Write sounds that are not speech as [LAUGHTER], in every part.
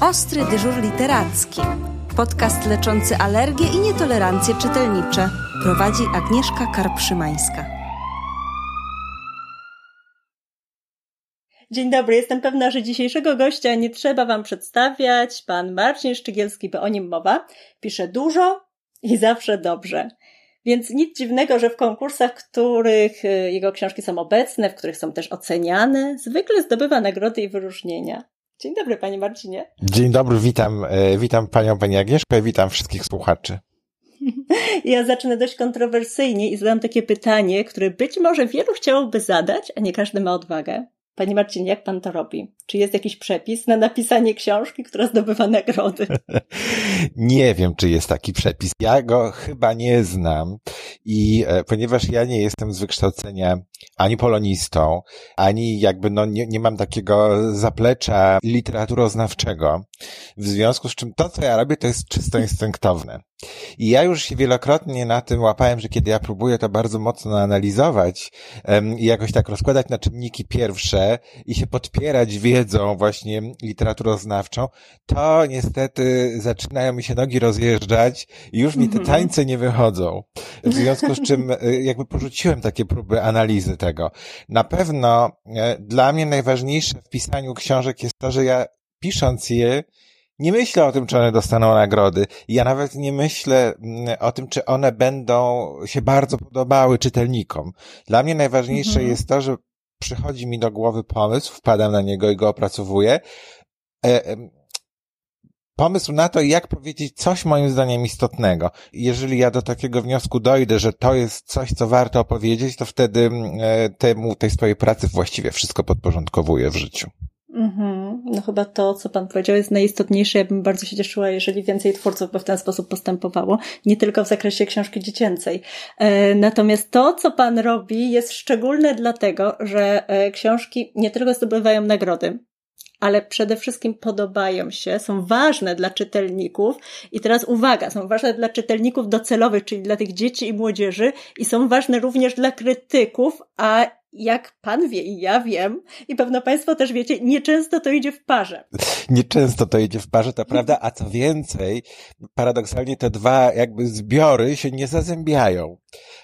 Ostry dyżur literacki. Podcast leczący alergie i nietolerancje czytelnicze. Prowadzi Agnieszka Karpszymańska. Dzień dobry, jestem pewna, że dzisiejszego gościa nie trzeba Wam przedstawiać. Pan Marcin Szczygielski, bo o nim mowa, pisze dużo i zawsze dobrze. Więc nic dziwnego, że w konkursach, w których y, jego książki są obecne, w których są też oceniane, zwykle zdobywa nagrody i wyróżnienia. Dzień dobry, panie Marcinie. Dzień dobry, witam, e, witam panią, pani Agnieszkę, witam wszystkich słuchaczy. [LAUGHS] Ja zacznę dość kontrowersyjnie i zadam takie pytanie, które być może wielu chciałoby zadać, a nie każdy ma odwagę. Panie Marcin, jak pan to robi? Czy jest jakiś przepis na napisanie książki, która zdobywa nagrody? [LAUGHS] [LAUGHS] nie wiem, czy jest taki przepis. Ja go chyba nie znam i e, ponieważ ja nie jestem z wykształcenia ani polonistą, ani jakby no nie, nie mam takiego zaplecza literaturoznawczego, w związku z czym to, co ja robię, to jest czysto instynktowne. I ja już się wielokrotnie na tym łapałem, że kiedy ja próbuję to bardzo mocno analizować um, i jakoś tak rozkładać na czynniki pierwsze i się podpierać wiedzą właśnie literaturoznawczą, to niestety zaczynają mi się nogi rozjeżdżać i już mi te mhm. tańce nie wychodzą. W związku z czym y, jakby porzuciłem takie próby analizy tego. Na pewno e, dla mnie najważniejsze w pisaniu książek jest to, że ja pisząc je, nie myślę o tym, czy one dostaną nagrody. Ja nawet nie myślę mm, o tym, czy one będą się bardzo podobały czytelnikom. Dla mnie najważniejsze mhm. jest to, że przychodzi mi do głowy pomysł, wpadam na niego i go opracowuję. Pomysł na to, jak powiedzieć coś moim zdaniem istotnego. Jeżeli ja do takiego wniosku dojdę, że to jest coś, co warto opowiedzieć, to wtedy mm, e, temu, tej swojej pracy właściwie wszystko podporządkowuję w życiu. Mhm. No chyba to, co Pan powiedział, jest najistotniejsze. Ja bym bardzo się cieszyła, jeżeli więcej twórców by w ten sposób postępowało, nie tylko w zakresie książki dziecięcej. E, natomiast to, co Pan robi, jest szczególne dlatego, że e, książki nie tylko zdobywają nagrody, ale przede wszystkim podobają się, są ważne dla czytelników. I teraz uwaga, są ważne dla czytelników docelowych, czyli dla tych dzieci i młodzieży, i są ważne również dla krytyków, a jak pan wie i ja wiem, i pewno państwo też wiecie, nieczęsto to idzie w parze. [LAUGHS] Nieczęsto to idzie w parze, to prawda, a co więcej, paradoksalnie te dwa jakby zbiory się nie zazębiają,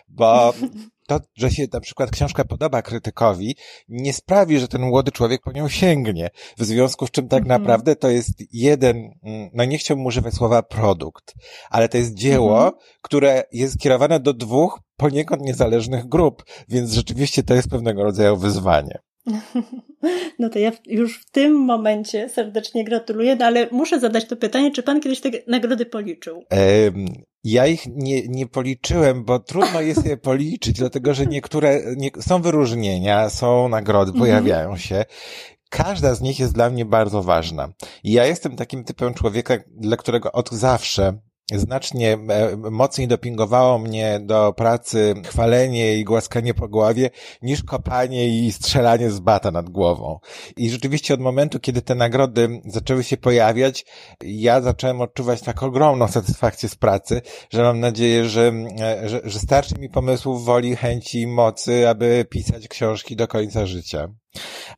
bo [LAUGHS] to, że się na przykład książka podoba krytykowi, nie sprawi, że ten młody człowiek po nią sięgnie. W związku z czym tak mhm. naprawdę to jest jeden, mm, no nie chciałbym używać słowa produkt, ale to jest dzieło, mhm. które jest kierowane do dwóch poniekąd niezależnych grup, więc rzeczywiście to jest pewnego rodzaju wyzwanie. [LAUGHS] No to ja już w tym momencie serdecznie gratuluję, no ale muszę zadać to pytanie, czy pan kiedyś te nagrody policzył? ja ich nie, nie policzyłem, bo trudno jest je [LAUGHS] policzyć, dlatego że niektóre, nie, są wyróżnienia, są nagrody, mhm. pojawiają się każda z nich jest dla mnie bardzo ważna. I ja jestem takim typem człowieka, dla którego od zawsze znacznie e, mocniej dopingowało mnie do pracy chwalenie i głaskanie po głowie niż kopanie i strzelanie z bata nad głową. I rzeczywiście od momentu, kiedy te nagrody zaczęły się pojawiać, ja zacząłem odczuwać tak ogromną satysfakcję z pracy, że mam nadzieję, że, e, że, że starczy mi pomysłów, woli, chęci i mocy, aby pisać książki do końca życia.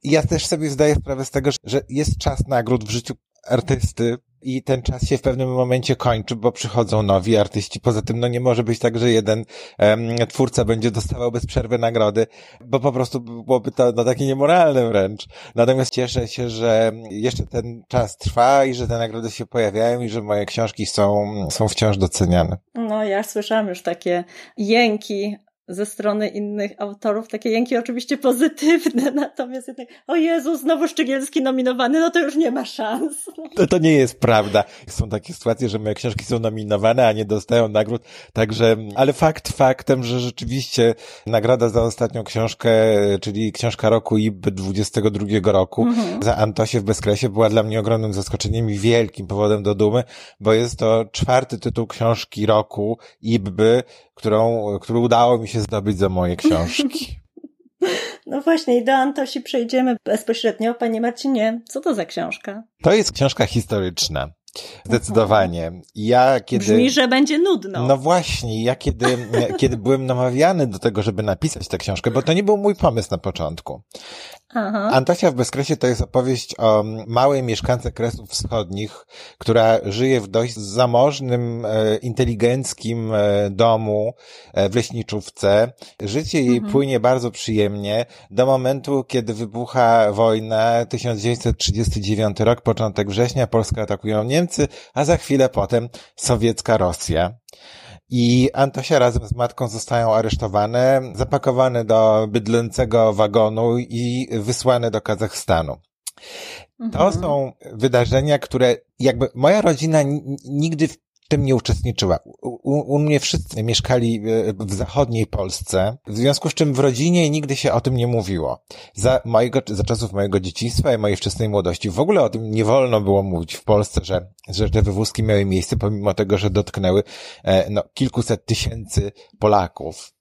I ja też sobie zdaję sprawę z tego, że jest czas nagród w życiu artysty i ten czas się w pewnym momencie kończy, bo przychodzą nowi artyści. Poza tym, no nie może być tak, że jeden um, twórca będzie dostawał bez przerwy nagrody, bo po prostu byłoby to no, takie niemoralne wręcz. Natomiast cieszę się, że jeszcze ten czas trwa i że te nagrody się pojawiają i że moje książki są, są wciąż doceniane. No, ja słyszałam już takie jęki ze strony innych autorów, takie jęki oczywiście pozytywne, [LAUGHS] natomiast jednak, o Jezu, znowu Szczygielski nominowany, no to już nie ma szans. To, to nie jest prawda. Są takie sytuacje, że moje książki są nominowane, a nie dostają nagród, także, ale fakt faktem, że rzeczywiście nagroda za ostatnią książkę, czyli książka roku IB 22 roku, mhm. za Antosie w Bezkresie była dla mnie ogromnym zaskoczeniem i wielkim powodem do dumy, bo jest to czwarty tytuł książki roku IBby, którą, który udało mi się zdobyć za moje książki. [LAUGHS] No właśnie, i do Antosi przejdziemy bezpośrednio. Panie Marcinie, co to za książka? To jest książka historyczna. Zdecydowanie. Ja kiedy... Brzmi, że będzie nudno. No właśnie, ja kiedy, [LAUGHS] kiedy byłem namawiany do tego, żeby napisać tę książkę, bo to nie był mój pomysł na początku. Aha. Antosia w Bezkresie to jest opowieść o małej mieszkance Kresów Wschodnich, która żyje w dość zamożnym, e, inteligenckim e, domu e, w leśniczówce. Życie jej mhm. płynie bardzo przyjemnie do momentu, kiedy wybucha wojna, 1939 rok, początek września, Polskę atakują Niemcy, a za chwilę potem sowiecka Rosja. I Antosia razem z matką zostają aresztowane, zapakowane do bydlącego wagonu i wysłane do Kazachstanu. To mhm. są wydarzenia, które jakby moja rodzina nigdy w tym nie uczestniczyła. U, u, mnie wszyscy mieszkali w zachodniej Polsce, w związku z czym w rodzinie nigdy się o tym nie mówiło. Za mojego, za czasów mojego dzieciństwa i mojej wczesnej młodości w ogóle o tym nie wolno było mówić w Polsce, że, że te wywózki miały miejsce, pomimo tego, że dotknęły e, no, kilkuset tysięcy Polaków.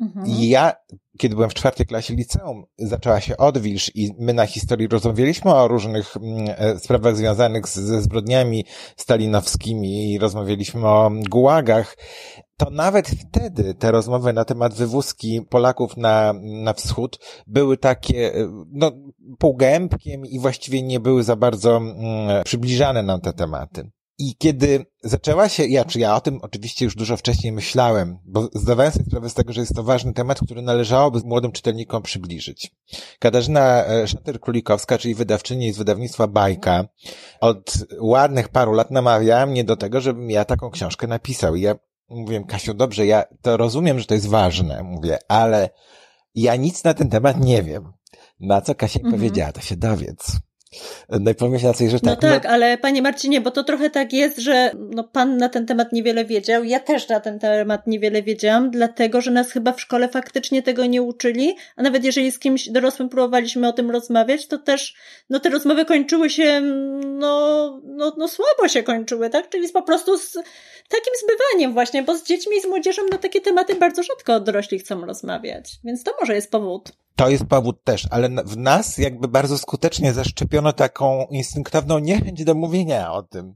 Mhm. Ja, kiedy byłem w czwartej klasie liceum, zaczęła się odwilż i my na historii rozmawialiśmy o różnych mm, e, sprawach związanych ze zbrodniami stalinowskimi i rozmawialiśmy o gułagach, to nawet wtedy te rozmowy na temat wywózki Polaków na, na wschód były takie, e, no, półgębkiem i właściwie nie były za bardzo mm, przybliżane nam te tematy. I kiedy zaczęła się, ja, czy ja o tym oczywiście już dużo wcześniej myślałem, bo zdawałem sobie sprawę z tego, że jest to ważny temat, który należałoby młodym czytelnikom przybliżyć. Katarzyna e, Szater-Królikowska, czyli wydawczyni z wydawnictwa Bajka, od ładnych paru lat namawiała mnie do tego, żebym ja taką książkę napisał. I ja mówiłem, Kasiu, dobrze, ja to rozumiem, że to jest ważne, mówię, ale ja nic na ten temat nie wiem. Na co Kasia mhm. powiedziała, to się dowiedz. Sobie, że no tak. No tak, no... ale panie Marcinie, bo to trochę tak jest, że no pan na ten temat niewiele wiedział, ja też na ten temat niewiele wiedziałam, dlatego, że nas chyba w szkole faktycznie tego nie uczyli, a nawet jeżeli z kimś dorosłym próbowaliśmy o tym rozmawiać, to też, no te rozmowy kończyły się, no, no, no słabo się kończyły, tak? Czyli po prostu z takim zbywaniem właśnie, bo z dziećmi i z młodzieżą na takie tematy bardzo rzadko dorośli chcą rozmawiać, więc to może jest powód. To jest powód też, ale w nas jakby bardzo skutecznie zaszczepiono taką instynktowną niechęć do mówienia o tym.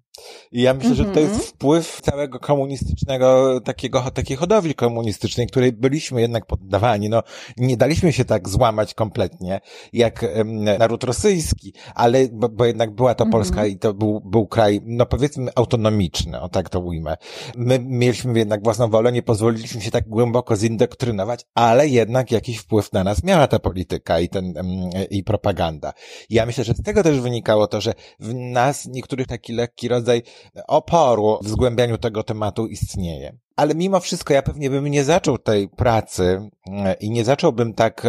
I ja myślę, że to jest mhm. wpływ całego komunistycznego, takiego, takiej hodowli komunistycznej, której byliśmy jednak poddawani. No, nie daliśmy się tak złamać kompletnie, jak um, naród rosyjski, ale, bo, bo jednak była to mm -hmm. Polska i to był, był kraj, no powiedzmy autonomiczny, o tak to ujmę. My mieliśmy jednak własną wolę, nie pozwoliliśmy się tak głęboko zindoktrynować, ale jednak jakiś wpływ na nas miała ta polityka i ten, um, i propaganda. Ja myślę, że z tego też wynikało to, że w nas niektórych taki lekki rodzaj rodzaj oporu w zgłębianiu tego tematu istnieje. Ale mimo wszystko ja pewnie bym nie zaczął tej pracy e, i nie zacząłbym tak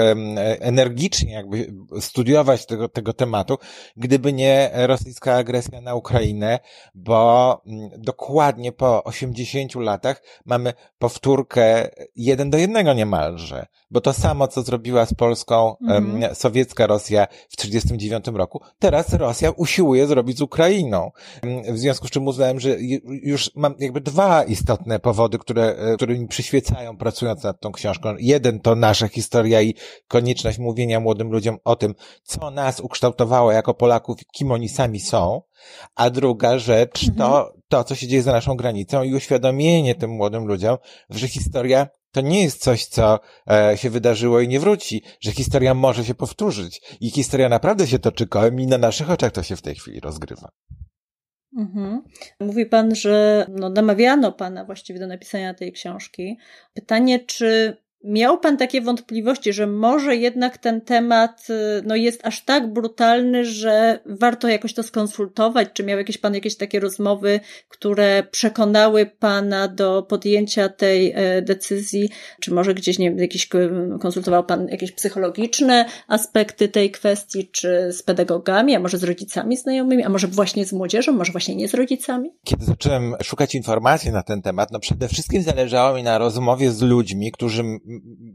energicznie jakby studiować tego, tego tematu, gdyby nie rosyjska agresja na Ukrainę, bo mm, dokładnie po 80 latach mamy powtórkę jeden do jednego niemalże, bo to samo, co zrobiła z Polską mhm. sowiecka Rosja w 1939 roku, teraz Rosja usiłuje zrobić z Ukrainą. W związku z czym uznałem, że już mam jakby dwa istotne powody, powody, które, e, które mi przyświecają pracując nad tą książką. Jeden to nasza historia i konieczność mówienia młodym ludziom o tym, co nas ukształtowało jako Polaków, kim oni sami są, a druga rzecz mhm. to to, co się dzieje za naszą granicą i uświadomienie tym młodym ludziom, że historia to nie jest coś, co e, się wydarzyło i nie wróci, że historia może się powtórzyć i historia naprawdę się toczy kołem i na naszych oczach to się w tej chwili rozgrywa. Mhm. Mówi pan, że no, namawiano pana właściwie do napisania tej książki. Pytanie, czy Miał pan takie wątpliwości, że może jednak ten temat y, no, jest aż tak brutalny, że warto jakoś to skonsultować? Czy miał jakieś pan jakieś takie rozmowy, które przekonały pana do podjęcia tej e, decyzji? Czy może gdzieś, nie jakiś, konsultował pan jakieś psychologiczne aspekty tej kwestii, czy z pedagogami, a może z rodzicami znajomymi, a może właśnie z młodzieżą, może właśnie nie z rodzicami? Kiedy zacząłem szukać informacji na ten temat, no przede wszystkim zależało mi na rozmowie z ludźmi, którzy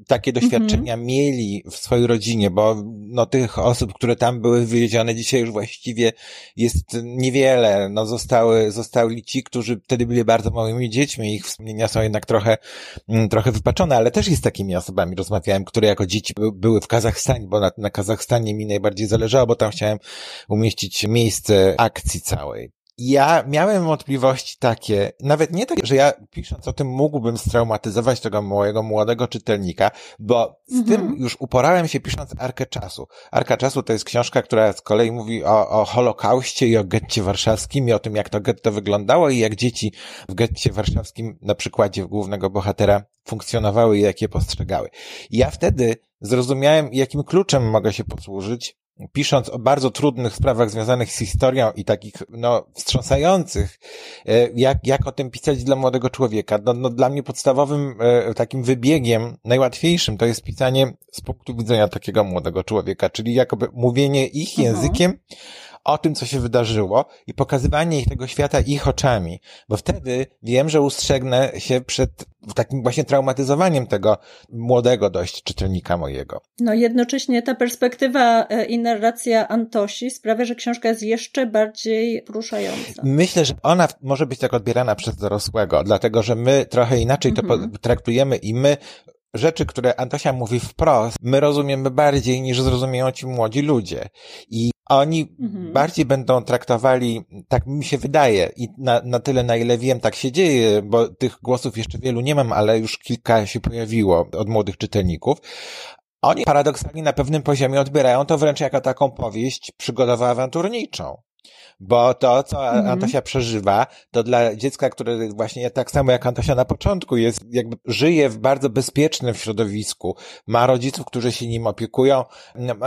takie doświadczenia mm -hmm. mieli w swojej rodzinie, bo no tych osób, które tam były wywiezione dzisiaj już właściwie jest niewiele. No zostały, zostali ci, którzy wtedy byli bardzo małymi dziećmi, ich wspomnienia są jednak trochę, mm, trochę wypaczone, ale też jest takimi osobami rozmawiałem, które jako dzieci były w Kazachstanie, bo na, na Kazachstanie mi najbardziej zależało, bo tam chciałem umieścić miejsce akcji całej. Ja miałem wątpliwości takie, nawet nie takie, że ja pisząc o tym mógłbym straumatyzować tego mojego młodego czytelnika, bo z mhm. tym już uporałem się pisząc Arkę Czasu. Arka Czasu to jest książka, która z kolei mówi o, o Holokauście i o getcie warszawskim i o tym, jak to getto wyglądało i jak dzieci w getcie warszawskim na przykładzie głównego bohatera funkcjonowały i jak je postrzegały. I ja wtedy zrozumiałem, jakim kluczem mogę się posłużyć, pisząc o bardzo trudnych sprawach związanych z historią i takich, no, wstrząsających, e, jak, jak o tym pisać dla młodego człowieka. No, no dla mnie podstawowym e, takim wybiegiem, najłatwiejszym to jest pisanie z punktu widzenia takiego młodego człowieka, czyli jakoby mówienie ich mhm. językiem, o tym, co się wydarzyło i pokazywanie ich tego świata ich oczami, bo wtedy wiem, że ustrzegnę się przed takim właśnie traumatyzowaniem tego młodego dość czytelnika mojego. No jednocześnie ta perspektywa e, i narracja Antosi sprawia, że książka jest jeszcze bardziej poruszająca. Myślę, że ona może być tak odbierana przez dorosłego, dlatego że my trochę inaczej to mhm. traktujemy i my rzeczy, które Antosia mówi wprost, my rozumiemy bardziej niż zrozumieją ci młodzi ludzie. I oni mhm. bardziej będą traktowali, tak mi się wydaje, i na, na tyle, na ile wiem, tak się dzieje, bo tych głosów jeszcze wielu nie mam, ale już kilka się pojawiło od młodych czytelników. Oni paradoksalnie na pewnym poziomie odbierają to wręcz jako taką powieść przygodowo-awanturniczą. Bo to, co mhm. Antosia przeżywa, to dla dziecka, które właśnie tak samo jak Antosia na początku jest, jakby żyje w bardzo bezpiecznym środowisku, ma rodziców, którzy się nim opiekują,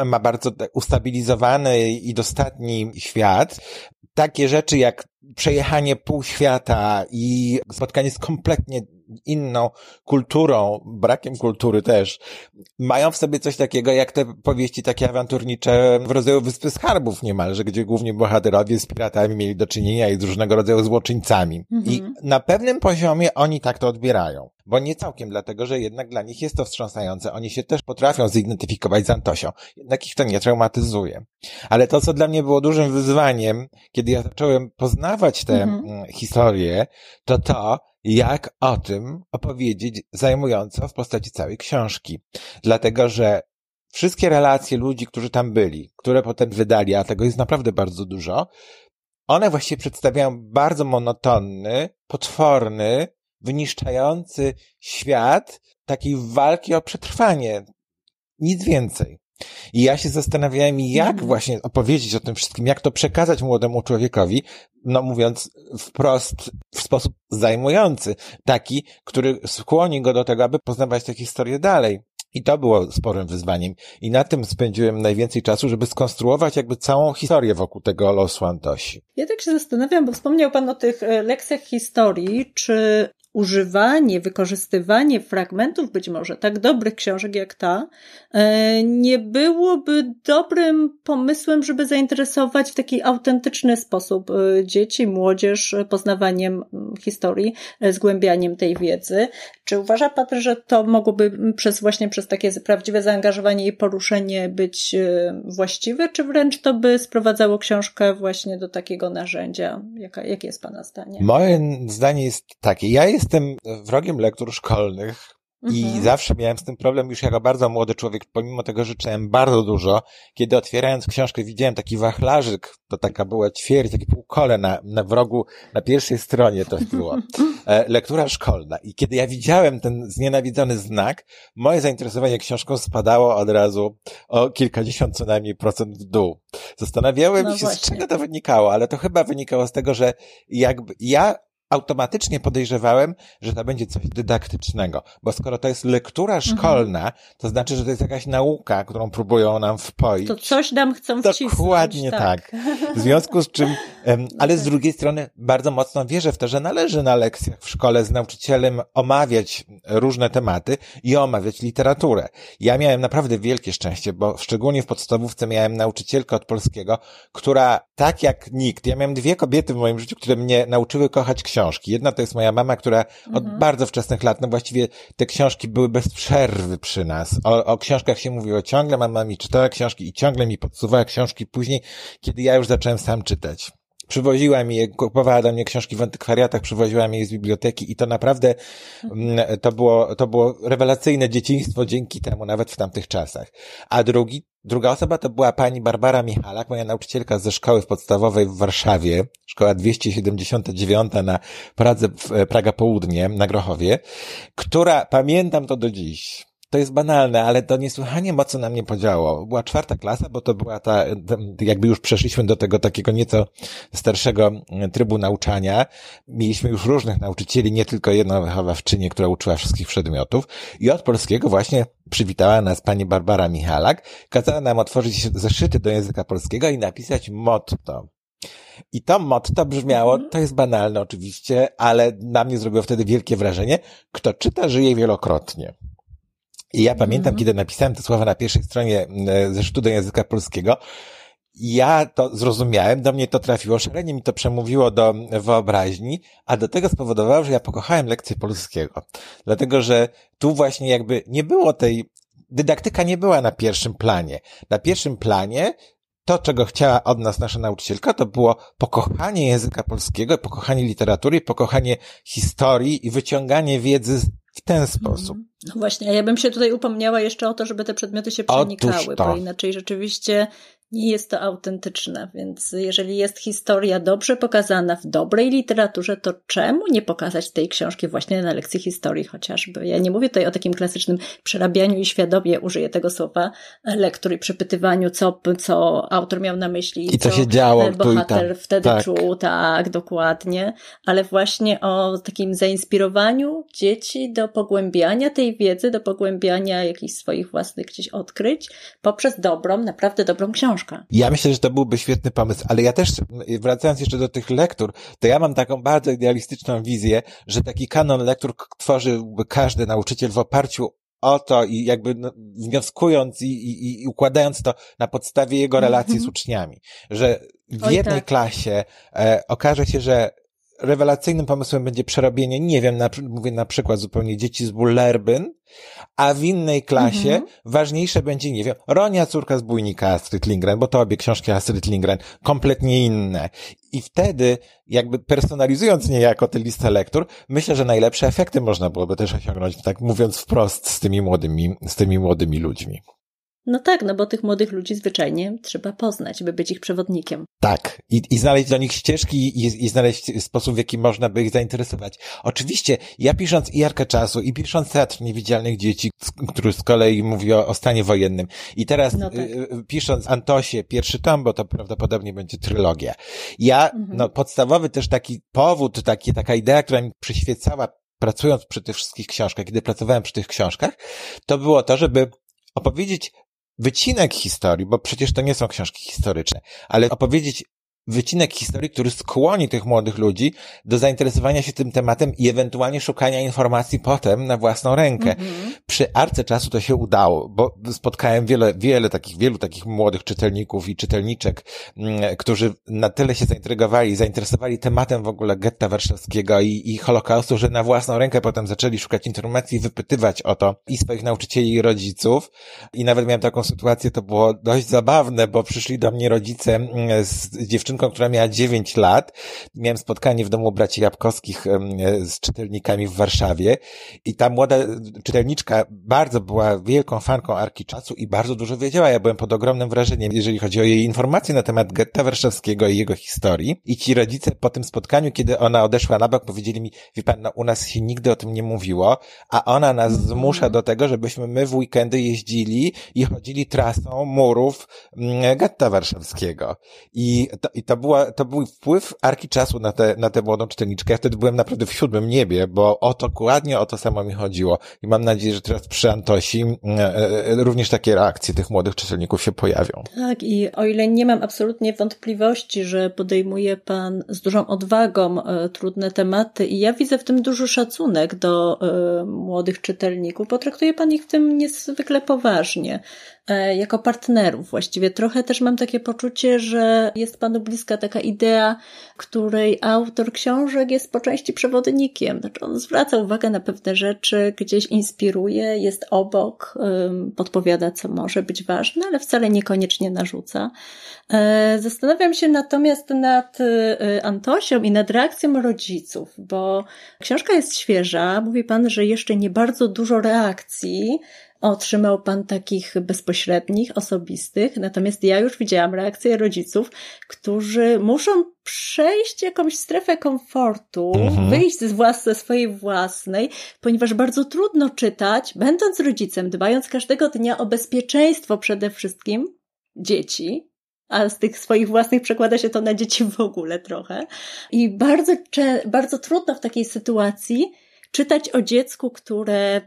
ma bardzo ustabilizowany i dostatni świat. Takie rzeczy jak przejechanie pół świata i spotkanie z kompletnie inną kulturą, brakiem kultury też, mają w sobie coś takiego jak te powieści takie awanturnicze w rodzaju Wyspy Skarbów niemalże, gdzie głównie bohaterowie z piratami mieli do czynienia i z różnego rodzaju złoczyńcami. Mhm. I na pewnym poziomie oni tak to odbierają. Bo nie całkiem dlatego, że jednak dla nich jest to wstrząsające. Oni się też potrafią zidentyfikować z Antosią. Jednak ich to nie traumatyzuje. Ale to, co dla mnie było dużym wyzwaniem, kiedy ja zacząłem poznawać te mhm. Mm, historie, to to, jak o tym opowiedzieć zajmująco w postaci całej książki. Dlatego, że wszystkie relacje ludzi, którzy tam byli, które potem wydali, a tego jest naprawdę bardzo dużo, one właściwie przedstawiają bardzo monotonny, potworny, wyniszczający świat takiej walki o przetrwanie. Nic więcej. I ja się zastanawiałem, jak mhm. właśnie opowiedzieć o tym wszystkim, jak to przekazać młodemu człowiekowi, no mówiąc wprost, w sposób zajmujący, taki, który skłoni go do tego, aby poznawać tę historię dalej. I to było sporym wyzwaniem. I na tym spędziłem najwięcej czasu, żeby skonstruować jakby całą historię wokół tego losu Antosi. Ja tak się zastanawiam, bo wspomniał Pan o tych e, lekcjach historii. Czy używanie, wykorzystywanie fragmentów być może tak dobrych książek jak ta e, nie byłoby dobrym pomysłem, żeby zainteresować w taki autentyczny sposób e, dzieci, młodzież poznawaniem historii, e, zgłębianiem tej wiedzy. Czy uważa Pan, że to mogłoby przez właśnie przez takie prawdziwe zaangażowanie i poruszenie być właściwe, czy wręcz to by sprowadzało książkę właśnie do takiego narzędzia? Jakie jest Pana zdanie? Moje zdanie jest takie. Ja jest jestem wrogiem lektur szkolnych i mhm. zawsze miałem z tym problem już jako bardzo młody człowiek, pomimo tego, że czytałem bardzo dużo. Kiedy otwierając książkę widziałem taki wachlarzyk, to taka była ćwierć, takie półkole na, na wrogu, na pierwszej stronie to było. [LAUGHS] E, lektura szkolna. I kiedy ja widziałem ten znienawidzony znak, moje zainteresowanie książką spadało od razu o kilkadziesiąt co najmniej procent w dół. Zastanawiałem no się, właśnie. z czego to wynikało, ale to chyba wynikało z tego, że jakby ja automatycznie podejrzewałem, że to będzie coś dydaktycznego, bo skoro to jest lektura mhm. szkolna, to znaczy, że to jest jakaś nauka, którą próbują nam wpoić. To coś nam chcą wcisnąć. Dokładnie tak. tak. W związku z czym, [LAUGHS] ale z drugiej strony bardzo mocno wierzę w to, że należy na lekcjach w szkole z nauczycielem omawiać różne tematy i omawiać literaturę. Ja miałem naprawdę wielkie szczęście, bo szczególnie w podstawówce miałem nauczycielkę od polskiego, która tak jak nikt, ja miałem dwie kobiety w moim życiu, które mnie nauczyły kochać książki książki. Jedna to jest moja mama, która od mhm. bardzo wczesnych lat, no właściwie te książki były bez przerwy przy nas. O, o książkach się mówiło ciągle, mama mi czytała książki i ciągle mi podsuwała książki później, kiedy ja już zacząłem sam czytać przywoziła mi je, kupowała do mnie książki w antykwariatach, przywoziła mi je z biblioteki i to naprawdę mm, to było, to było rewelacyjne dzieciństwo dzięki temu, nawet w tamtych czasach. A drugi Druga osoba to była pani Barbara Michalak, moja nauczycielka ze szkoły podstawowej w Warszawie, szkoła 279 na Pradze, Praga Południe, na Grochowie, która, pamiętam to do dziś, to jest banalne, ale to niesłychanie mocno na mnie podziało. Była czwarta klasa, bo to była ta, jakby już przeszliśmy do tego takiego nieco starszego trybu nauczania. Mieliśmy już różnych nauczycieli, nie tylko jedną wychowawczynię, która uczyła wszystkich przedmiotów. I od polskiego właśnie przywitała nas pani Barbara Michalak, kazała nam otworzyć zeszyty do języka polskiego i napisać motto. I to motto brzmiało, mhm. to jest banalne oczywiście, ale na mnie zrobiło wtedy wielkie wrażenie, kto czyta, żyje wielokrotnie. I ja pamiętam, mm. kiedy napisałem te słowa na pierwszej stronie e, zeszytu do języka polskiego, ja to zrozumiałem, do mnie to trafiło, szalenie mi to przemówiło do wyobraźni, a do tego spowodowało, że ja pokochałem lekcję polskiego. Dlatego, że tu właśnie jakby nie było tej, dydaktyka nie była na pierwszym planie. Na pierwszym planie to, czego chciała od nas nasza nauczycielka, to było pokochanie języka polskiego, pokochanie literatury, pokochanie historii i wyciąganie wiedzy w ten sposób. No właśnie, a ja bym się tutaj upomniała jeszcze o to, żeby te przedmioty się przenikały, bo inaczej rzeczywiście nie jest to autentyczne, więc jeżeli jest historia dobrze pokazana w dobrej literaturze, to czemu nie pokazać tej książki właśnie na lekcji historii chociażby? Ja nie mówię tutaj o takim klasycznym przerabianiu i świadomie użyję tego słowa lektur i przepytywaniu, co, co autor miał na myśli, I co, się działo, bohater wtedy tak. czuł, tak, dokładnie, ale właśnie o takim zainspirowaniu dzieci do pogłębiania tej wiedzy, do pogłębiania jakichś swoich własnych gdzieś odkryć poprzez dobrą, naprawdę dobrą książkę książka. Ja myślę, że to byłby świetny pomysł, ale ja też, wracając jeszcze do tych lektur, to ja mam taką bardzo idealistyczną wizję, że taki kanon lektur tworzyłby każdy nauczyciel w oparciu o to i jakby no, wnioskując i, i, i układając to na podstawie jego relacji mm -hmm. z uczniami. Że w Oj, jednej tak. klasie e, okaże się, że rewelacyjnym pomysłem będzie przerobienie, nie wiem, na, mówię na przykład zupełnie dzieci z Bullerbyn, a w innej klasie mm -hmm. ważniejsze będzie, nie wiem, Ronia, córka zbójnika Astrid Lindgren, bo to obie książki Astrid Lindgren, kompletnie inne. I wtedy, jakby personalizując niejako tę listę lektur, myślę, że najlepsze efekty można byłoby też osiągnąć, tak mówiąc wprost, z tymi młodymi, z tymi młodymi ludźmi. No tak, no bo tych młodych ludzi zwyczajnie trzeba poznać, by być ich przewodnikiem. Tak, i, i znaleźć do nich ścieżki i, i znaleźć sposób, w jaki można by ich zainteresować. Oczywiście, ja pisząc i Jarkę Czasu, i pisząc Teatr Niewidzialnych Dzieci, który z kolei mówi o, o stanie wojennym, i teraz no tak. y, y, pisząc Antosie, pierwszy tom, bo to prawdopodobnie będzie trylogia. Ja, mhm. no podstawowy też taki powód, taki, taka idea, która mi przyświecała pracując przy tych wszystkich książkach, kiedy pracowałem przy tych książkach, to było to, żeby opowiedzieć wycinek historii, bo przecież to nie są książki historyczne, ale opowiedzieć wycinek historii, który skłoni tych młodych ludzi do zainteresowania się tym tematem i ewentualnie szukania informacji potem na własną rękę. Mm -hmm. Przy Arce Czasu to się udało, bo spotkałem wiele, wiele takich, wielu takich młodych czytelników i czytelniczek, mm, którzy na tyle się zaintrygowali zainteresowali tematem w ogóle getta warszawskiego i, i Holokaustu, że na własną rękę potem zaczęli szukać informacji i wypytywać o to i swoich nauczycieli i rodziców. I nawet miałem taką sytuację, to było dość zabawne, bo przyszli do mnie rodzice mm, z dziewczyną dziewczynką, która miała 9 lat. Miałem spotkanie w domu braci Jabkowskich z czytelnikami w Warszawie i ta młoda czytelniczka bardzo była wielką fanką Arki Czasu i bardzo dużo wiedziała. Ja byłem pod ogromnym wrażeniem, jeżeli chodzi o jej informacje na temat getta warszawskiego i jego historii. I ci rodzice po tym spotkaniu, kiedy ona odeszła na bok, powiedzieli mi, wie pan, no u nas się nigdy o tym nie mówiło, a ona nas zmusza do tego, żebyśmy my w weekendy jeździli i chodzili trasą murów mm, getta warszawskiego. I to, to, była, to był wpływ Arki Czasu na tę na tę młodą czytelniczkę. Ja wtedy byłem naprawdę w siódmym niebie, bo o to, dokładnie o to samo mi chodziło. I mam nadzieję, że teraz przy Antosi e, e, również takie reakcje tych młodych czytelników się pojawią. Tak, i o ile nie mam absolutnie wątpliwości, że podejmuje Pan z dużą odwagą e, trudne tematy i ja widzę w tym duży szacunek do młodych czytelników, potraktuje Pan ich w tym niezwykle poważnie. E, jako partnerów właściwie. Trochę też mam takie poczucie, że jest panu bliska taka idea, której autor książek jest po części przewodnikiem. Znaczy on zwraca uwagę na pewne rzeczy, gdzieś inspiruje, jest obok, podpowiada, co może być ważne, ale wcale niekoniecznie narzuca. E, zastanawiam się natomiast nad e, Antosią i nad reakcją rodziców, bo książka jest świeża. Mówi pan, że jeszcze nie bardzo dużo reakcji otrzymał pan takich bezpośrednich, osobistych, natomiast ja już widziałam reakcję rodziców, którzy muszą przejść jakąś strefę komfortu, mhm. wyjść z włas ze swojej własnej, ponieważ bardzo trudno czytać, będąc rodzicem, dbając każdego dnia o bezpieczeństwo przede wszystkim dzieci, a z tych swoich własnych przekłada się to na dzieci w ogóle trochę. I bardzo, bardzo trudno w takiej sytuacji czytać o dziecku, które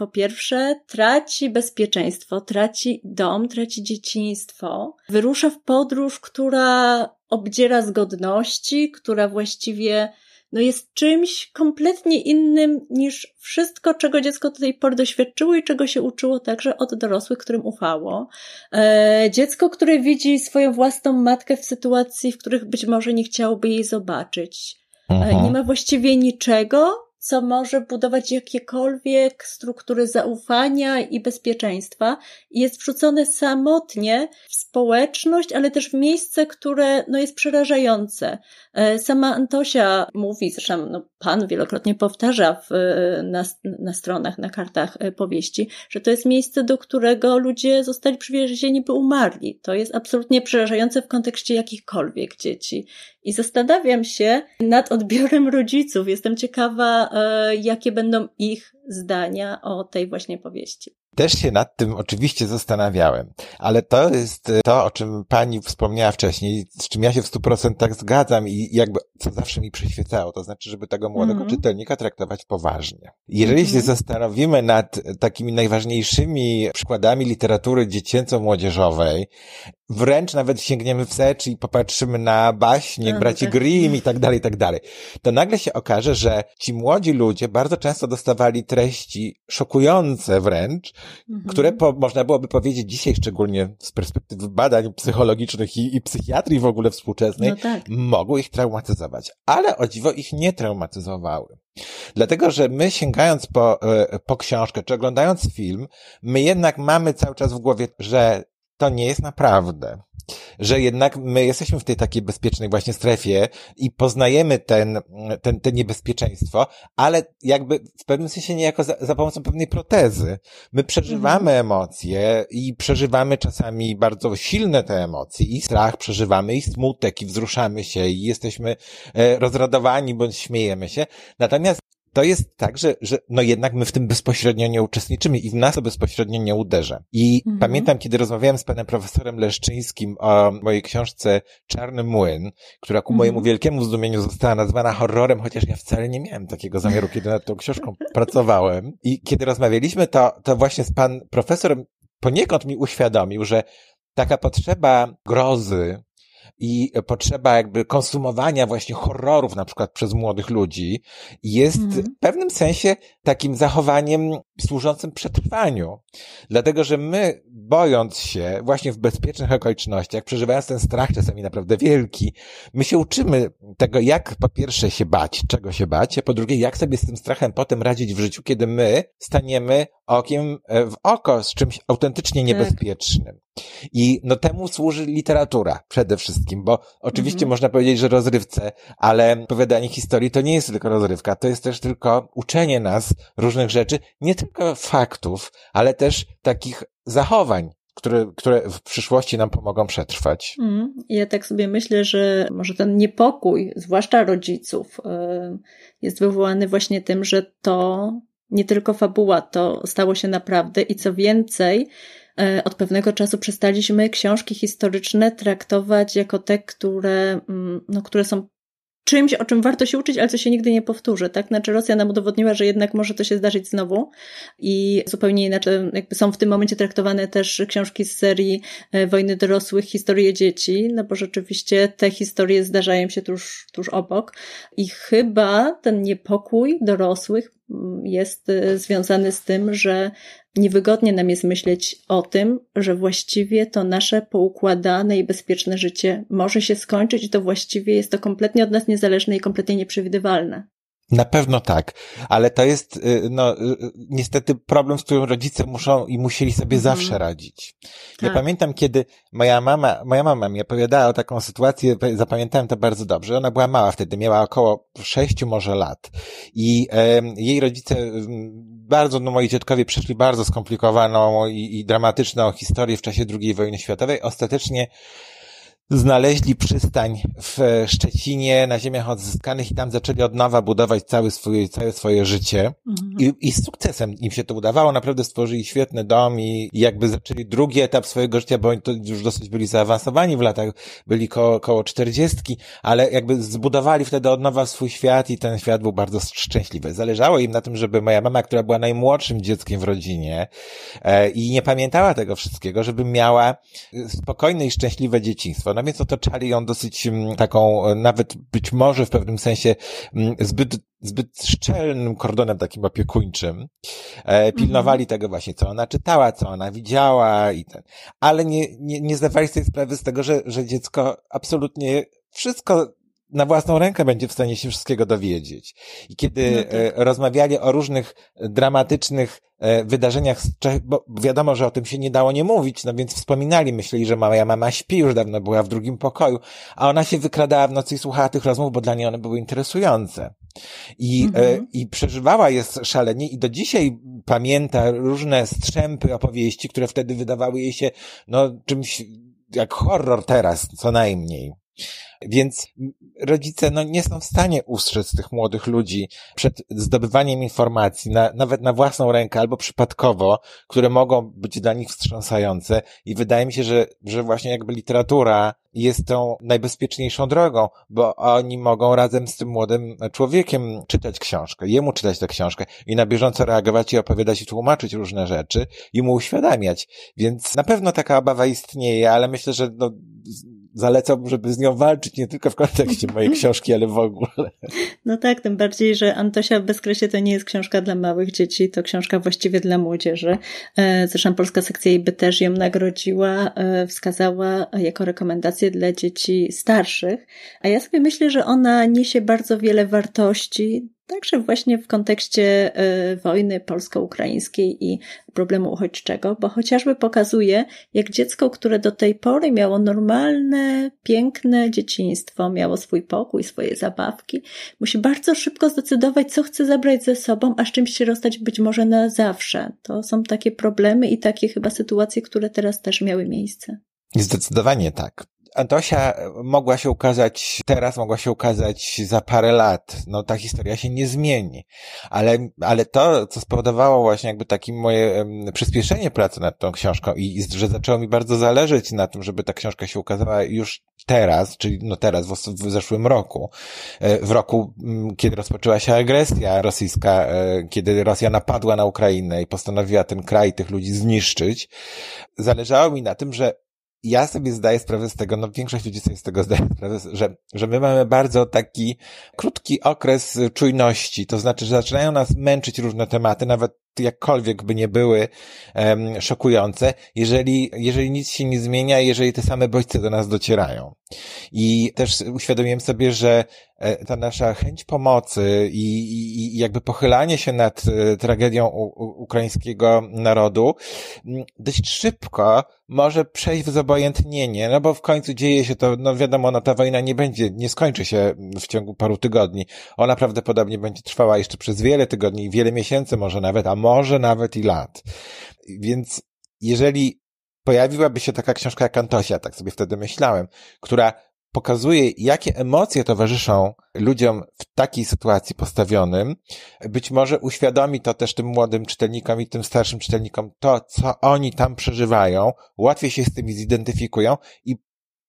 po pierwsze traci bezpieczeństwo, traci dom, traci dzieciństwo, wyrusza w podróż, która obdziera z godności, która właściwie no jest czymś kompletnie innym niż wszystko, czego dziecko do tej pory doświadczyło i czego się uczyło także od dorosłych, którym ufało. E, dziecko, które widzi swoją własną matkę w sytuacji, w których być może nie chciałoby jej zobaczyć. E, mhm. nie ma właściwie niczego, co może budować jakiekolwiek struktury zaufania i bezpieczeństwa jest wrzucone samotnie w społeczność, ale też w miejsce, które no, jest przerażające. E, sama Antosia mówi, zresztą no, pan wielokrotnie powtarza w, na, na stronach, na kartach e, powieści, że to jest miejsce, do którego ludzie zostali przywiezieni, by umarli. To jest absolutnie przerażające w kontekście jakichkolwiek dzieci. I zastanawiam się nad odbiorem rodziców. Jestem ciekawa, e, jakie będą ich zdania o tej właśnie powieści. Też się nad tym oczywiście zastanawiałem, ale to jest to, o czym pani wspomniała wcześniej, z czym ja się w stu procentach zgadzam i jakby co zawsze mi przyświecało, to znaczy, żeby tego młodego mm -hmm. czytelnika traktować poważnie. Jeżeli mm -hmm. się zastanowimy nad takimi najważniejszymi przykładami literatury dziecięco-młodzieżowej, wręcz nawet sięgniemy wstecz i popatrzymy na baśnie, no, braci tak. Grimm i tak dalej, i tak dalej, to nagle się okaże, że ci młodzi ludzie bardzo często dostawali treści szokujące wręcz, mhm. które po, można byłoby powiedzieć dzisiaj, szczególnie z perspektywy badań psychologicznych i, i psychiatrii w ogóle współczesnej, no tak. mogły ich traumatyzować. Ale o dziwo ich nie traumatyzowały. Dlatego, że my sięgając po, e, po książkę, czy oglądając film, my jednak mamy cały czas w głowie, że to nie jest naprawdę. Że jednak my jesteśmy w tej takiej bezpiecznej właśnie strefie i poznajemy ten, ten, ten niebezpieczeństwo, ale jakby w pewnym sensie niejako za, za pomocą pewnej protezy. My przeżywamy mhm. emocje i przeżywamy czasami bardzo silne te emocje i strach przeżywamy i smutek i wzruszamy się i jesteśmy e, rozradowani bądź śmiejemy się. Natomiast to jest tak, że, że no jednak my w tym bezpośrednio nie uczestniczymy i w nas to bezpośrednio nie uderza. I mhm. pamiętam, kiedy rozmawiałem z panem profesorem Leszczyńskim o mojej książce Czarny Młyn, która ku mhm. mojemu wielkiemu zdumieniu została nazwana horrorem, chociaż ja wcale nie miałem takiego zamiaru, kiedy nad tą książką [LAUGHS] pracowałem. I kiedy rozmawialiśmy, to, to właśnie z pan profesorem poniekąd mi uświadomił, że taka potrzeba grozy, i potrzeba jakby konsumowania właśnie horrorów na przykład przez młodych ludzi jest mm. w pewnym sensie takim zachowaniem służącym przetrwaniu. Dlatego, że my bojąc się właśnie w bezpiecznych okolicznościach, przeżywając ten strach czasami naprawdę wielki, my się uczymy tego, jak po pierwsze się bać, czego się bać, a po drugie, jak sobie z tym strachem potem radzić w życiu, kiedy my staniemy okiem w oko z czymś autentycznie tak. niebezpiecznym. I no temu służy literatura przede wszystkim, bo oczywiście mhm. można powiedzieć, że rozrywce, ale opowiadanie historii to nie jest tylko rozrywka, to jest też tylko uczenie nas różnych rzeczy, nie tylko faktów, ale też takich zachowań, które, które w przyszłości nam pomogą przetrwać. Mm, ja tak sobie myślę, że może ten niepokój, zwłaszcza rodziców, y, jest wywołany właśnie tym, że to nie tylko fabuła, to stało się naprawdę i co więcej, od pewnego czasu przestaliśmy książki historyczne traktować jako te, które, mm, no, które są czymś, o czym warto się uczyć, ale co się nigdy nie powtórzy, tak? Znaczy Rosja nam udowodniła, że jednak może to się zdarzyć znowu i zupełnie inaczej, jakby są w tym momencie traktowane też książki z serii e, Wojny dorosłych, historie dzieci, no bo rzeczywiście te historie zdarzają się tuż, tuż obok i chyba ten niepokój dorosłych jest e, związany z tym, że Niewygodnie nam jest myśleć o tym, że właściwie to nasze poukładane i bezpieczne życie może się skończyć i to właściwie jest to kompletnie od nas niezależne i kompletnie nieprzewidywalne. Na pewno tak, ale to jest, y, no, y, y, niestety problem, z którym rodzice muszą i musieli sobie mhm. zawsze radzić. Tak. Ja pamiętam, kiedy moja mama, moja mama mi opowiadała o taką sytuację, zapamiętałem to bardzo dobrze. Ona była mała wtedy, miała około sześciu może lat i e, jej rodzice bardzo, no moi dziadkowie przeszli bardzo skomplikowaną i, i dramatyczną historię w czasie II wojny światowej. Ostatecznie znaleźli przystań w Szczecinie na ziemiach odzyskanych i tam zaczęli od nowa budować cały swój, całe swoje życie. Mhm. I, I z sukcesem im się to udawało. Naprawdę stworzyli świetny dom i, jakby zaczęli drugi etap swojego życia, bo oni to już dosyć byli zaawansowani w latach, byli koło, koło czterdziestki, ale jakby zbudowali wtedy od nowa swój świat i ten świat był bardzo szczęśliwy. Zależało im na tym, żeby moja mama, która była najmłodszym dzieckiem w rodzinie e, i nie pamiętała tego wszystkiego, żeby miała spokojne i szczęśliwe dzieciństwo. No więc otaczali ją dosyć mm, taką, e, nawet być może w pewnym sensie mm, zbyt zbyt szczelnym kordonem takim opiekuńczym. E, pilnowali mhm. tego właśnie, co ona czytała, co ona widziała i ten. Ale nie, nie, nie zdawali sobie sprawy z tego, że, że dziecko absolutnie wszystko na własną rękę będzie w stanie się wszystkiego dowiedzieć. I kiedy no tak. E, rozmawiali o różnych dramatycznych e, wydarzeniach, bo wiadomo, że o tym się nie dało nie mówić, no więc wspominali, myśleli, że moja mama śpi, już dawno była w drugim pokoju, a ona się wykradała w nocy i słuchała tych rozmów, bo dla niej one były interesujące. I, e, mhm. i przeżywała je szalenie i do dzisiaj pamięta różne strzępy opowieści, które wtedy wydawały jej się, no, czymś jak horror teraz, co najmniej. Więc rodzice no, nie są w stanie ustrzec tych młodych ludzi przed zdobywaniem informacji, na, nawet na własną rękę albo przypadkowo, które mogą być dla nich wstrząsające. I wydaje mi się, że, że właśnie jakby literatura jest tą najbezpieczniejszą drogą, bo oni mogą razem z tym młodym człowiekiem czytać książkę, jemu czytać tę książkę i na bieżąco reagować i opowiadać i tłumaczyć różne rzeczy i mu uświadamiać. Więc na pewno taka obawa istnieje, ale myślę, że no, zalecam, żeby z nią walczyć nie tylko w kontekście mojej [LAUGHS] książki, ale w ogóle. No tak, tym bardziej, że Antosia w Bezkresie to nie jest książka dla małych dzieci, to książka właściwie dla młodzieży. E, zresztą polska sekcja by też ją nagrodziła, e, wskazała jako rekomendację dla dzieci starszych, a ja sobie myślę, że ona niesie bardzo wiele wartości, Także właśnie w kontekście e, wojny polsko-ukraińskiej i problemu uchodźczego, bo chociażby pokazuje, jak dziecko, które do tej pory miało normalne, piękne dzieciństwo, miało swój pokój, swoje zabawki, musi bardzo szybko zdecydować, co chce zabrać ze sobą, a z czymś się rozstać być może na zawsze. To są takie problemy i takie chyba sytuacje, które teraz też miały miejsce. Zdecydowanie tak. Antosia mogła się ukazać teraz, mogła się ukazać za parę lat. No ta historia się nie zmieni. Ale, ale to, co spowodowało właśnie jakby takie moje przyspieszenie pracy nad tą książką i, i że zaczęło mi bardzo zależeć na tym, żeby ta książka się ukazała już teraz, czyli no teraz, w, w zeszłym roku, e, w roku, kiedy rozpoczęła się agresja rosyjska, e, kiedy Rosja napadła na Ukrainę i postanowiła ten kraj, tych ludzi zniszczyć, zależało mi na tym, że ja sobie zdaję sprawę z tego, no większość ludzi sobie z tego zdaje sprawę, że, że my mamy bardzo taki krótki okres czujności, to znaczy, że zaczynają nas męczyć różne tematy, nawet jakkolwiek by nie były um, szokujące, jeżeli, jeżeli nic się nie zmienia, jeżeli te same bodźce do nas docierają. I też uświadomiłem sobie, że e, ta nasza chęć pomocy i, i, i jakby pochylanie się nad e, tragedią u, u, ukraińskiego narodu dość szybko może przejść w zobojętnienie, no bo w końcu dzieje się to, no wiadomo, no ta wojna nie będzie, nie skończy się w ciągu paru tygodni. Ona prawdopodobnie będzie trwała jeszcze przez wiele tygodni, wiele miesięcy może nawet, a może nawet i lat. Więc jeżeli pojawiłaby się taka książka jak Antosia, tak sobie wtedy myślałem, która pokazuje, jakie emocje towarzyszą ludziom w takiej sytuacji postawionym. Być może uświadomi to też tym młodym czytelnikom i tym starszym czytelnikom to, co oni tam przeżywają, łatwiej się z tym zidentyfikują i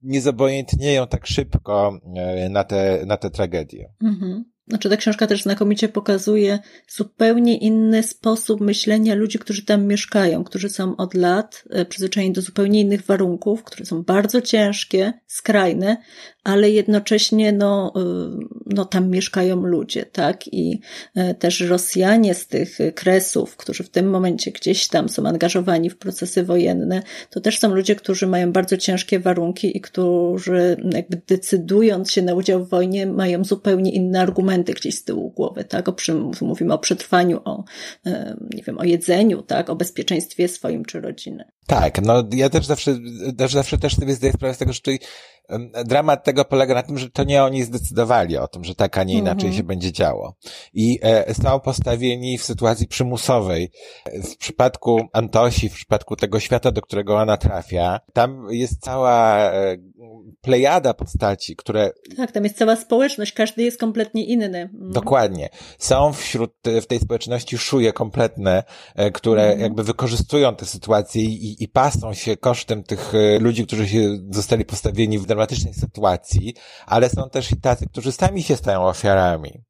nie zobojętnieją tak szybko e, na te, na te tragedie. Mhm. Znaczy ta książka też znakomicie pokazuje zupełnie inny sposób myślenia ludzi, którzy tam mieszkają, którzy są od lat e, przyzwyczajeni do zupełnie innych warunków, które są bardzo ciężkie, skrajne, ale jednocześnie no, y, no tam mieszkają ludzie, tak? I e, też Rosjanie z tych kresów, którzy w tym momencie gdzieś tam są angażowani w procesy wojenne, to też są ludzie, którzy mają bardzo ciężkie warunki i którzy jakby decydując się na udział w wojnie mają zupełnie inne argumenty elementy gdzieś z tyłu głowy, tak? O, mówimy o przetrwaniu, o, nie wiem, o jedzeniu, tak? O bezpieczeństwie swoim czy rodziny. Tak, no ja też zawsze, też zawsze też sobie zdaję sprawę z tego, że dramat tego polega na tym, że to nie oni zdecydowali o tym, że tak, a nie inaczej mm -hmm. się będzie działo. I e, są postawieni w sytuacji przymusowej. W przypadku Antosi, w przypadku tego świata, do którego ona trafia, tam jest cała e, plejada postaci, które... Tak, tam jest cała społeczność, każdy jest kompletnie inny. Mm. Dokładnie. Są wśród, w tej społeczności szuje kompletne, e, które mm. jakby wykorzystują tę sytuację i, i pasą się kosztem tych e, ludzi, którzy się zostali postawieni w dramatycznej sytuacji, ale są też i tacy, którzy sami się stają ofiarami.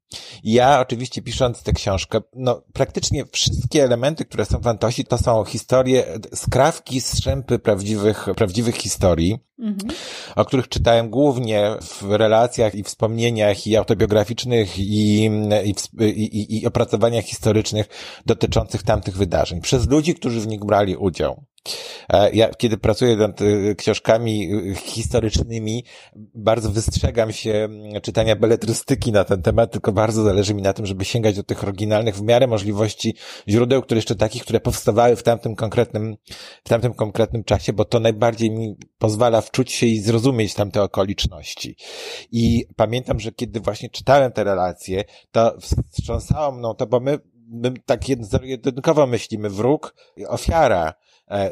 Ja oczywiście pisząc tę książkę, no praktycznie wszystkie elementy, które są w Antosi, to są historie, skrawki, strzępy prawdziwych, prawdziwych historii, mhm. o których czytałem głównie w relacjach i wspomnieniach i autobiograficznych i, i, i, i opracowaniach historycznych dotyczących tamtych wydarzeń. Przez ludzi, którzy w nich brali udział. E, ja, kiedy pracuję nad e, książkami e, historycznymi, bardzo wystrzegam się czytania beletrystyki na ten temat, tylko bardzo zależy mi na tym, żeby sięgać do tych oryginalnych w miarę możliwości źródeł, które jeszcze takich, które powstawały w tamtym konkretnym, w tamtym konkretnym czasie, bo to najbardziej mi pozwala wczuć się i zrozumieć tamte okoliczności. I pamiętam, że kiedy właśnie czytałem te relacje, to wstrząsało mną to, bo my my tak jedynkowo myślimy wróg, ofiara,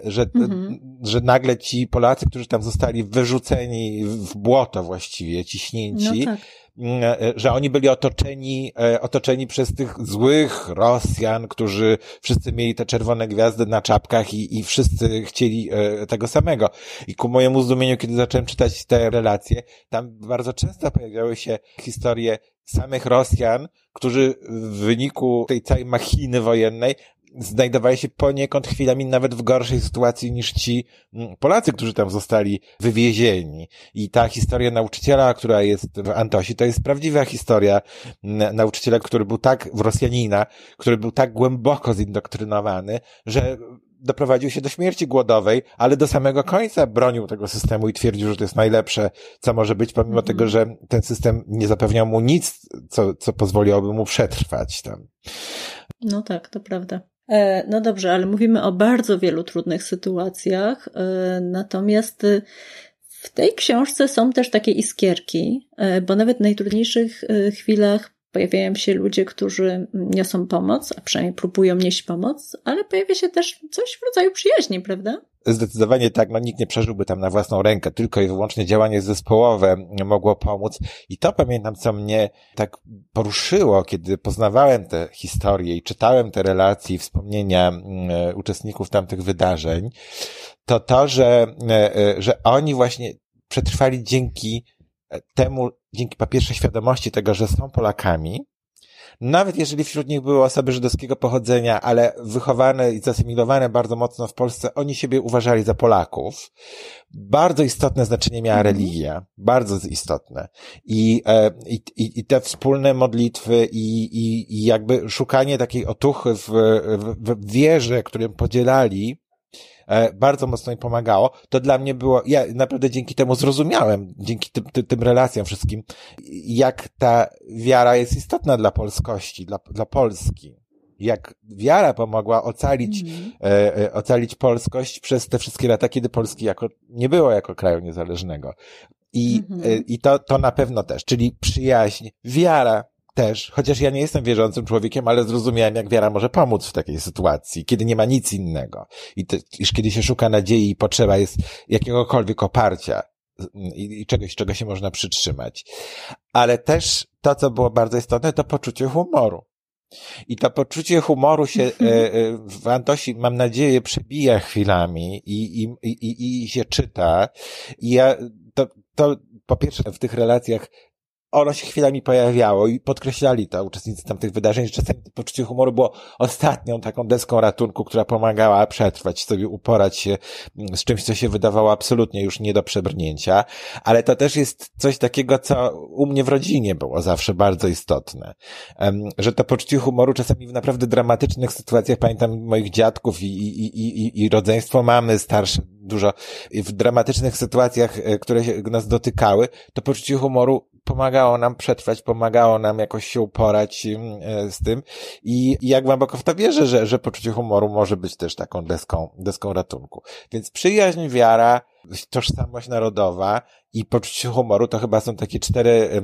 że, mhm. że nagle ci Polacy, którzy tam zostali wyrzuceni w błoto właściwie, ciśnięci, no tak. Mm, e, że oni byli otoczeni, e, otoczeni przez tych złych Rosjan, którzy wszyscy mieli te czerwone gwiazdy na czapkach i, i wszyscy chcieli tego samego. I ku mojemu zdumieniu, kiedy zacząłem czytać te relacje, tam bardzo często pojawiały się historie samych Rosjan, którzy w wyniku tej całej machiny wojennej znajdowali się poniekąd chwilami nawet w gorszej sytuacji niż ci mm, Polacy, którzy tam zostali wywiezieni. I ta historia nauczyciela, która jest w Antosi, to jest prawdziwa historia mm, nauczyciela, który był tak, w Rosjanina, który był tak głęboko zindoktrynowany, że doprowadził się do śmierci głodowej, ale do samego końca bronił tego systemu i twierdził, że to jest najlepsze, co może być, pomimo mm -hmm. tego, że ten system nie zapewniał mu nic, co, co pozwoliłoby mu przetrwać tam. No tak, to prawda. E, no dobrze, ale mówimy o bardzo wielu trudnych sytuacjach, e, natomiast y, w tej książce są też takie iskierki, e, bo nawet w najtrudniejszych chwilach pojawiają się ludzie, którzy niosą pomoc, a przynajmniej próbują nieść pomoc, ale pojawia się też coś w rodzaju przyjaźni, prawda? Zdecydowanie tak, no nikt nie przeżyłby tam na własną rękę, tylko i wyłącznie działanie zespołowe mogło pomóc. I to pamiętam, co mnie tak poruszyło, kiedy poznawałem te historie i czytałem te relacje i wspomnienia mm, uczestników tamtych wydarzeń, to to, że, e, e, że oni właśnie przetrwali dzięki temu, dzięki po pierwsze świadomości tego, że są Polakami, nawet jeżeli wśród nich były osoby żydowskiego pochodzenia, ale wychowane i zasymilowane bardzo mocno w Polsce, oni siebie uważali za Polaków. Bardzo istotne znaczenie miała mhm. religia. Bardzo istotne. I, e, i, i te wspólne modlitwy i, i, i jakby szukanie takiej otuchy w, w, w wierze, którym podzielali, bardzo mocno mi pomagało, to dla mnie było, ja naprawdę dzięki temu zrozumiałem, dzięki tym, tym, tym relacjom wszystkim, jak ta wiara jest istotna dla polskości, dla, dla Polski jak wiara pomogła ocalić, mm. e, e, ocalić polskość przez te wszystkie lata, kiedy Polski jako, nie było jako kraju niezależnego. I, mm -hmm. e, i to, to na pewno też, czyli przyjaźń, wiara, też, chociaż ja nie jestem wierzącym człowiekiem, ale zrozumiałem, jak wiara może pomóc w takiej sytuacji, kiedy nie ma nic innego. I to, iż kiedy się szuka nadziei i potrzeba jest jakiegokolwiek oparcia i, i czegoś, czego się można przytrzymać. Ale też to, co było bardzo istotne, to poczucie humoru. I to poczucie humoru się e, e, w Antosi, mam nadzieję, przebija chwilami i, i, i, i się czyta. I ja, to, to po pierwsze w tych relacjach ono się chwilami pojawiało i podkreślali to uczestnicy tamtych wydarzeń, że czasami poczucie humoru było ostatnią taką deską ratunku, która pomagała przetrwać sobie, uporać się z czymś, co się wydawało absolutnie już nie do przebrnięcia, ale to też jest coś takiego, co u mnie w rodzinie było zawsze bardzo istotne, że to poczucie humoru czasami w naprawdę dramatycznych sytuacjach, pamiętam moich dziadków i, i, i, i, i rodzeństwo mamy starsze, dużo w dramatycznych sytuacjach, e, które nas dotykały, to poczucie humoru pomagało nam przetrwać, pomagało nam jakoś się uporać mm, e, z tym i, jak głęboko w to wierzę, że, że poczucie humoru może być też taką deską, deską ratunku. Więc przyjaźń, wiara, tożsamość narodowa i poczucie humoru to chyba są takie cztery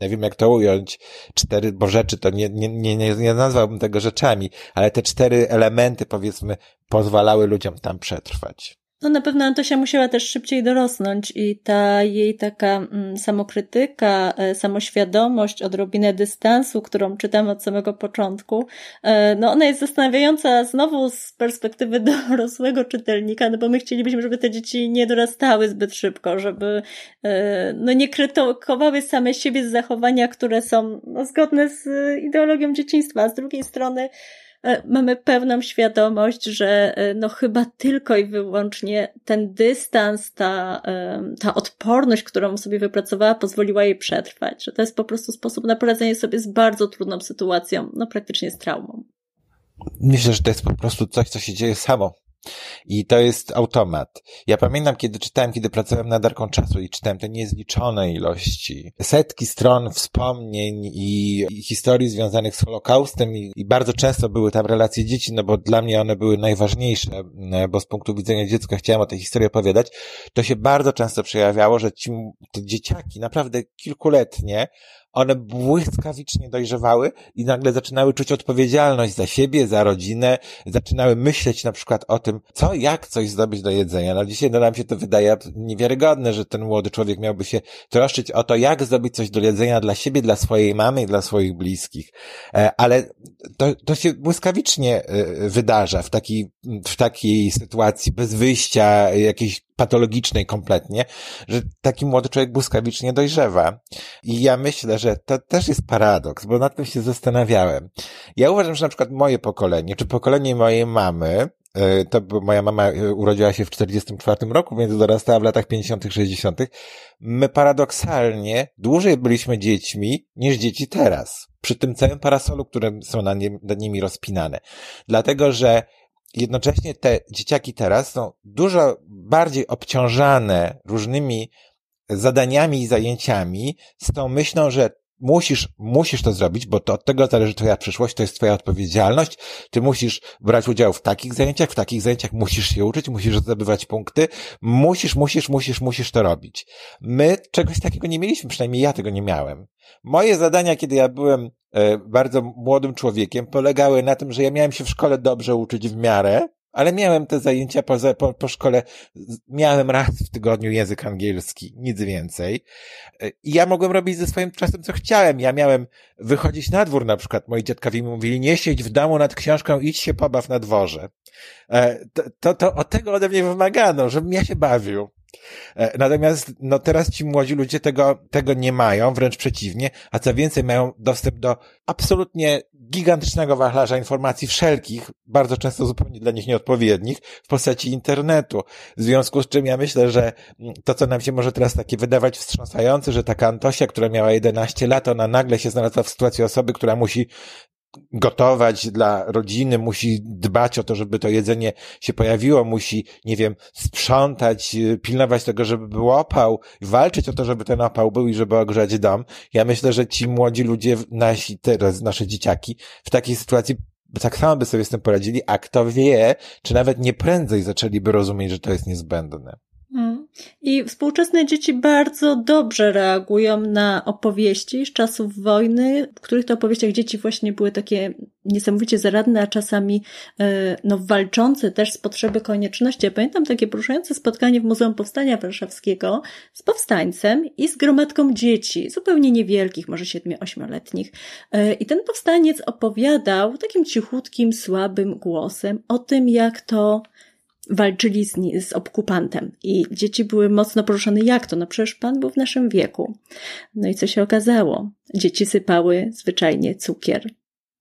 nie wiem jak to ująć, cztery, bo rzeczy to nie, nie, nie, nie nazwałbym tego rzeczami, ale te cztery elementy powiedzmy pozwalały ludziom tam przetrwać. No na pewno Antosia musiała też szybciej dorosnąć i ta jej taka mm, samokrytyka, e, samoświadomość, odrobinę dystansu, którą czytam od samego początku, e, no ona jest zastanawiająca znowu z perspektywy [LAUGHS] dorosłego czytelnika, no bo my chcielibyśmy, żeby te dzieci nie dorastały zbyt szybko, żeby e, no nie krytykowały same siebie z zachowania, które są no, zgodne z ideologią dzieciństwa, z drugiej strony mamy pełną świadomość, że e, no chyba tylko i wyłącznie ten dystans, ta, e, ta odporność, którą sobie wypracowała, pozwoliła jej przetrwać, że to jest po prostu sposób na poradzenie sobie z bardzo trudną sytuacją, no praktycznie z traumą. Myślę, że to jest po prostu coś, co się dzieje samo. I to jest automat. Ja pamiętam, kiedy czytałem, kiedy pracowałem nad Arką Czasu i czytałem te niezliczone ilości, setki stron wspomnień i, i historii związanych z Holokaustem i, i, bardzo często były tam relacje dzieci, no bo dla mnie one były najważniejsze, bo z punktu widzenia dziecka chciałem o tej historii opowiadać, to się bardzo często przejawiało, że ci, te dzieciaki, naprawdę kilkuletnie, one błyskawicznie dojrzewały i nagle zaczynały czuć odpowiedzialność za siebie, za rodzinę, zaczynały myśleć na przykład o tym, co, jak coś zdobyć do jedzenia. No dzisiaj no, nam się to wydaje niewiarygodne, że ten młody człowiek miałby się troszczyć o to, jak zdobyć coś do jedzenia dla siebie, dla swojej mamy i dla swoich bliskich. E, ale to, to się błyskawicznie e, wydarza w takiej, w takiej sytuacji, bez wyjścia jakiejś patologicznej kompletnie, że taki młody człowiek błyskawicznie dojrzewa. I ja myślę, że to też jest paradoks, bo nad tym się zastanawiałem. Ja uważam, że na przykład moje pokolenie, czy pokolenie mojej mamy, e, to moja mama e, urodziła się w 44 roku, więc dorastała w latach 50 60 my paradoksalnie dłużej byliśmy dziećmi niż dzieci teraz. Przy tym całym parasolu, które są nad nimi rozpinane. Dlatego, że jednocześnie te dzieciaki teraz są dużo bardziej obciążane różnymi zadaniami i zajęciami z tą myślą, że musisz, musisz to zrobić, bo to od tego zależy twoja przyszłość, to jest twoja odpowiedzialność, ty musisz brać udział w takich zajęciach, w takich zajęciach musisz się uczyć, musisz zdobywać punkty, musisz, musisz, musisz, musisz to robić. My czegoś takiego nie mieliśmy, przynajmniej ja tego nie miałem. Moje zadania, kiedy ja byłem e, bardzo młodym człowiekiem, polegały na tym, że ja miałem się w szkole dobrze uczyć w miarę, ale miałem te zajęcia po, po, po szkole, miałem raz w tygodniu język angielski, nic więcej. I ja mogłem robić ze swoim czasem, co chciałem. Ja miałem wychodzić na dwór na przykład. Moi dziadkowie mi mówili, nie siedź w domu nad książką, idź się pobaw na dworze. E, to, to, to od tego ode mnie wymagano, żebym ja się bawił. E, natomiast no teraz ci młodzi ludzie tego, tego nie mają, wręcz przeciwnie, a co więcej mają dostęp do absolutnie gigantycznego wachlarza informacji wszelkich, bardzo często zupełnie dla nich nieodpowiednich, w postaci internetu. W związku z czym ja myślę, że to, co nam się może teraz takie wydawać wstrząsające, że taka Antosia, która miała 11 lat, ona nagle się znalazła w sytuacji osoby, która musi gotować dla rodziny, musi dbać o to, żeby to jedzenie się pojawiło, musi, nie wiem, sprzątać, y, pilnować tego, żeby był opał, walczyć o to, żeby ten opał był i żeby ogrzać dom. Ja myślę, że ci młodzi ludzie, nasi teraz, nasze dzieciaki, w takiej sytuacji tak samo by sobie z tym poradzili, a kto wie, czy nawet nie prędzej zaczęliby rozumieć, że to jest niezbędne. I współczesne dzieci bardzo dobrze reagują na opowieści z czasów wojny, w których to opowieściach dzieci właśnie były takie niesamowicie zaradne, a czasami e, no, walczące też z potrzeby konieczności. Ja pamiętam takie poruszające spotkanie w Muzeum Powstania Warszawskiego z powstańcem i z gromadką dzieci, zupełnie niewielkich, może 7-8-letnich. E, I ten powstaniec opowiadał takim cichutkim, słabym głosem o tym, jak to walczyli z, z okupantem i dzieci były mocno poruszone, jak to? No przecież pan był w naszym wieku. No i co się okazało? Dzieci sypały zwyczajnie cukier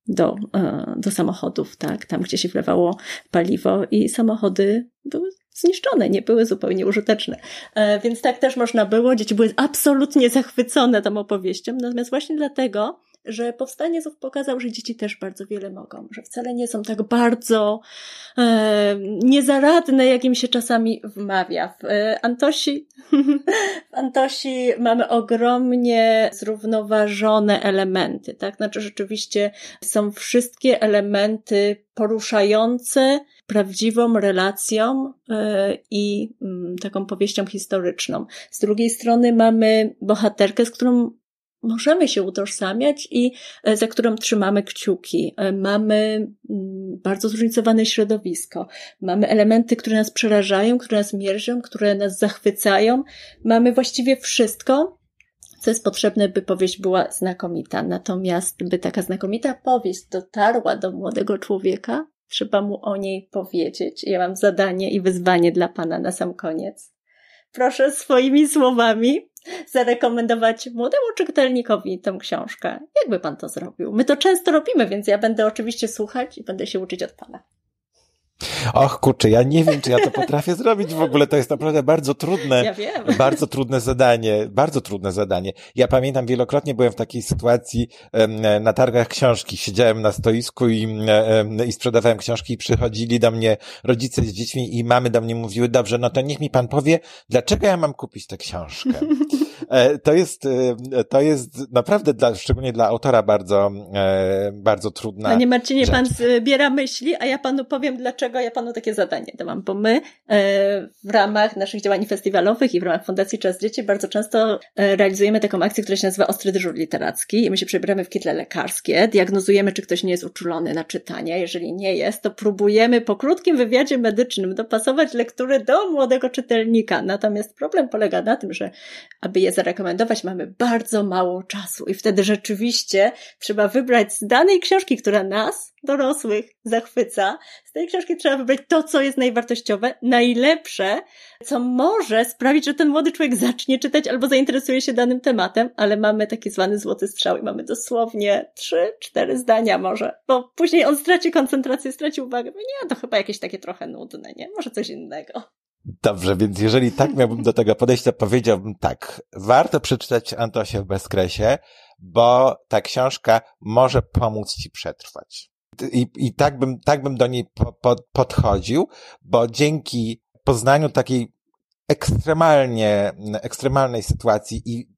do, e, do samochodów, tak, tam gdzie się wlewało paliwo i samochody były zniszczone, nie były zupełnie użyteczne. E, więc tak też można było. Dzieci były absolutnie zachwycone tą opowieścią, natomiast właśnie dlatego że powstanie znów pokazał, że dzieci też bardzo wiele mogą, że wcale nie są tak bardzo e, niezaradne, jak im się czasami wmawia. W e, Antosi, [LAUGHS] w Antosi mamy ogromnie zrównoważone elementy, tak? Znaczy rzeczywiście są wszystkie elementy poruszające prawdziwą relacją e, i mm, taką powieścią historyczną. Z drugiej strony mamy bohaterkę, z którą możemy się utożsamiać i e, za którą trzymamy kciuki. E, mamy mm, bardzo zróżnicowane środowisko. Mamy elementy, które nas przerażają, które nas mierzą, które nas zachwycają. Mamy właściwie wszystko, co jest potrzebne, by powieść była znakomita. Natomiast, by taka znakomita powieść dotarła do młodego człowieka, trzeba mu o niej powiedzieć. Ja mam zadanie i wyzwanie dla Pana na sam koniec. Proszę swoimi słowami zarekomendować młodemu czytelnikowi tę książkę. Jakby Pan to zrobił? My to często robimy, więc ja będę oczywiście słuchać i będę się uczyć od Pana. Och kurczę, ja nie wiem, czy ja to potrafię [LAUGHS] zrobić w ogóle. To jest naprawdę bardzo trudne, ja wiem. bardzo trudne zadanie, bardzo trudne zadanie. Ja pamiętam, wielokrotnie byłem w takiej sytuacji na targach książki. Siedziałem na stoisku i, i sprzedawałem książki i przychodzili do mnie rodzice z dziećmi i mamy do mnie mówiły, dobrze, no to niech mi pan powie, dlaczego ja mam kupić tę książkę? [LAUGHS] E, to jest, e, to jest naprawdę dla, szczególnie dla autora bardzo, e, bardzo trudna Panie Marcinie, rzecz. pan zbiera myśli, a ja panu powiem, dlaczego ja panu takie zadanie dałam, bo my w ramach naszych działań festiwalowych i w ramach Fundacji Czas Dzieci bardzo często realizujemy taką akcję, która się nazywa Ostry Dyżur Literacki i my się przebieramy w kitle lekarskie, diagnozujemy, czy ktoś nie jest uczulony na czytanie. Jeżeli nie jest, to próbujemy po krótkim wywiadzie medycznym dopasować lektury do młodego czytelnika. Natomiast problem polega na tym, że aby je zarekomendować, mamy bardzo mało czasu i wtedy rzeczywiście trzeba wybrać z danej książki, która nas, dorosłych, zachwyca. Tej książki trzeba wybrać to, co jest najwartościowe, najlepsze, co może sprawić, że ten młody człowiek zacznie czytać albo zainteresuje się danym tematem, ale mamy taki zwany złoty strzał i mamy dosłownie trzy, cztery zdania może, bo później on straci koncentrację, straci uwagę. No nie, to chyba jakieś takie trochę nudne, nie? Może coś innego. Dobrze, więc jeżeli tak miałbym do tego podejść, to powiedziałbym tak. Warto przeczytać Antosia w bezkresie, bo ta książka może pomóc ci przetrwać. I, i tak bym, tak bym do niej po, po, podchodził, bo dzięki poznaniu takiej ekstremalnie, ekstremalnej sytuacji i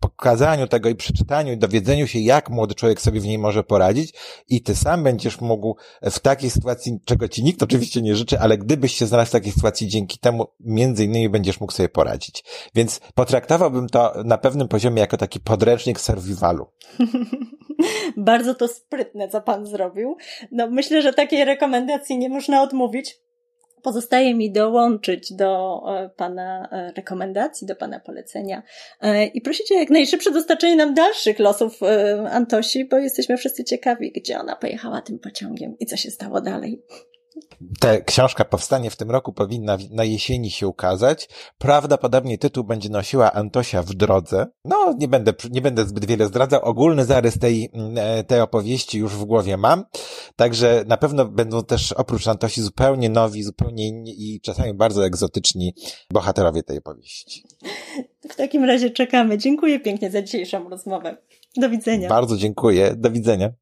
pokazaniu tego i przeczytaniu i dowiedzeniu się, jak młody człowiek sobie w niej może poradzić i ty sam będziesz mógł w takiej sytuacji, czego ci nikt oczywiście nie życzy, ale gdybyś się znalazł w takiej sytuacji, dzięki temu między innymi będziesz mógł sobie poradzić. Więc potraktowałbym to na pewnym poziomie jako taki podręcznik survivalu. [LAUGHS] Bardzo to sprytne, co pan zrobił. No myślę, że takiej rekomendacji nie można odmówić. Pozostaje mi dołączyć do e, Pana e, rekomendacji, do Pana polecenia e, i prosić o jak najszybsze dostarczenie nam dalszych losów Antosi, bo jesteśmy wszyscy ciekawi, gdzie ona pojechała tym pociągiem i co się stało dalej. Ta książka powstanie w tym roku, powinna na jesieni się ukazać. Prawdopodobnie tytuł będzie nosiła Antosia w drodze. No, nie będę, nie będę zbyt wiele zdradzał. Ogólny zarys tej, mm, tej opowieści już w głowie mam. Także na pewno będą też oprócz Antosi zupełnie nowi, zupełnie inni i czasami bardzo egzotyczni bohaterowie tej opowieści. W takim razie czekamy. Dziękuję pięknie za dzisiejszą rozmowę. Do widzenia. Bardzo dziękuję. Do widzenia.